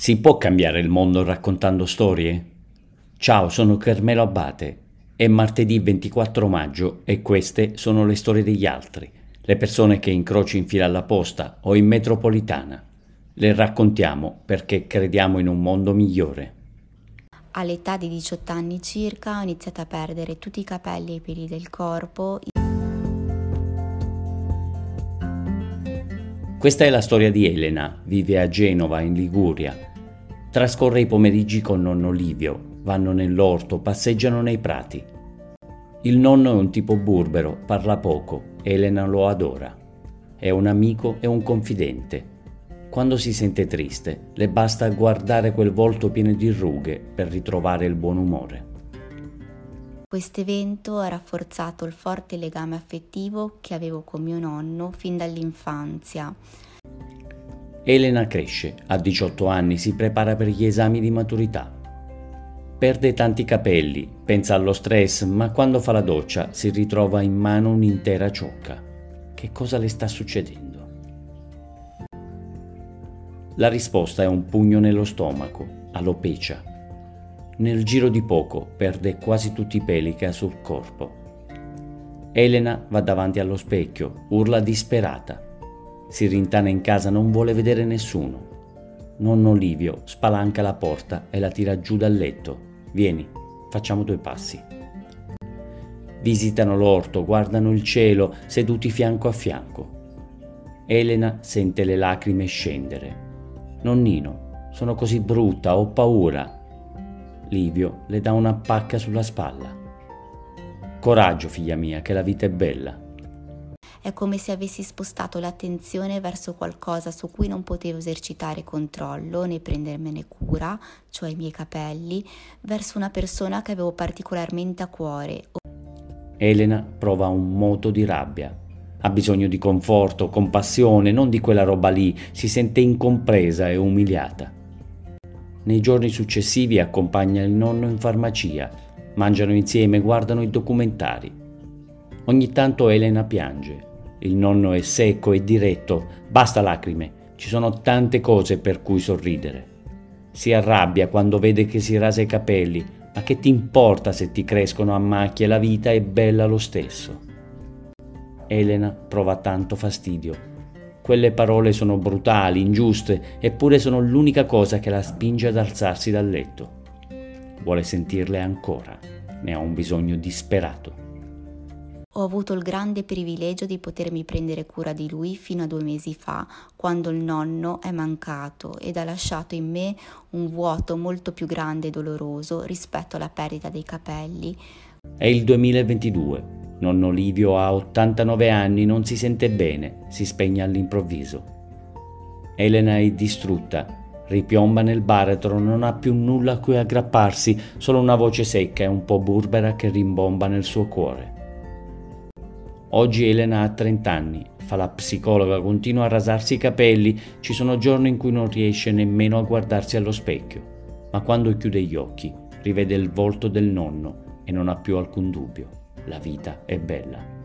Si può cambiare il mondo raccontando storie? Ciao, sono Carmelo Abate. È martedì 24 maggio e queste sono le storie degli altri, le persone che incroci in fila alla posta o in metropolitana. Le raccontiamo perché crediamo in un mondo migliore. All'età di 18 anni circa ho iniziato a perdere tutti i capelli e i peli del corpo. Questa è la storia di Elena, vive a Genova, in Liguria. Trascorre i pomeriggi con nonno Livio, vanno nell'orto, passeggiano nei prati. Il nonno è un tipo burbero, parla poco, Elena lo adora. È un amico e un confidente. Quando si sente triste, le basta guardare quel volto pieno di rughe per ritrovare il buon umore. Questo evento ha rafforzato il forte legame affettivo che avevo con mio nonno fin dall'infanzia. Elena cresce, a 18 anni si prepara per gli esami di maturità. Perde tanti capelli, pensa allo stress, ma quando fa la doccia si ritrova in mano un'intera ciocca. Che cosa le sta succedendo? La risposta è un pugno nello stomaco, alopecia. Nel giro di poco perde quasi tutti i peli che ha sul corpo. Elena va davanti allo specchio, urla disperata. Si rintana in casa, non vuole vedere nessuno. Nonno Livio spalanca la porta e la tira giù dal letto. Vieni, facciamo due passi. Visitano l'orto, guardano il cielo, seduti fianco a fianco. Elena sente le lacrime scendere. Nonnino, sono così brutta, ho paura. Livio le dà una pacca sulla spalla. Coraggio, figlia mia, che la vita è bella. È come se avessi spostato l'attenzione verso qualcosa su cui non potevo esercitare controllo né prendermene cura, cioè i miei capelli, verso una persona che avevo particolarmente a cuore. Elena prova un moto di rabbia. Ha bisogno di conforto, compassione, non di quella roba lì, si sente incompresa e umiliata. Nei giorni successivi accompagna il nonno in farmacia, mangiano insieme, guardano i documentari. Ogni tanto Elena piange, il nonno è secco e diretto, basta lacrime, ci sono tante cose per cui sorridere. Si arrabbia quando vede che si rasa i capelli, ma che ti importa se ti crescono a macchie, la vita è bella lo stesso. Elena prova tanto fastidio. Quelle parole sono brutali, ingiuste, eppure sono l'unica cosa che la spinge ad alzarsi dal letto. Vuole sentirle ancora, ne ha un bisogno disperato ho avuto il grande privilegio di potermi prendere cura di lui fino a due mesi fa, quando il nonno è mancato ed ha lasciato in me un vuoto molto più grande e doloroso rispetto alla perdita dei capelli. È il 2022. Nonno Livio ha 89 anni, non si sente bene, si spegne all'improvviso. Elena è distrutta, ripiomba nel baratro, non ha più nulla a cui aggrapparsi, solo una voce secca e un po' burbera che rimbomba nel suo cuore. Oggi Elena ha 30 anni, fa la psicologa, continua a rasarsi i capelli, ci sono giorni in cui non riesce nemmeno a guardarsi allo specchio, ma quando chiude gli occhi rivede il volto del nonno e non ha più alcun dubbio, la vita è bella.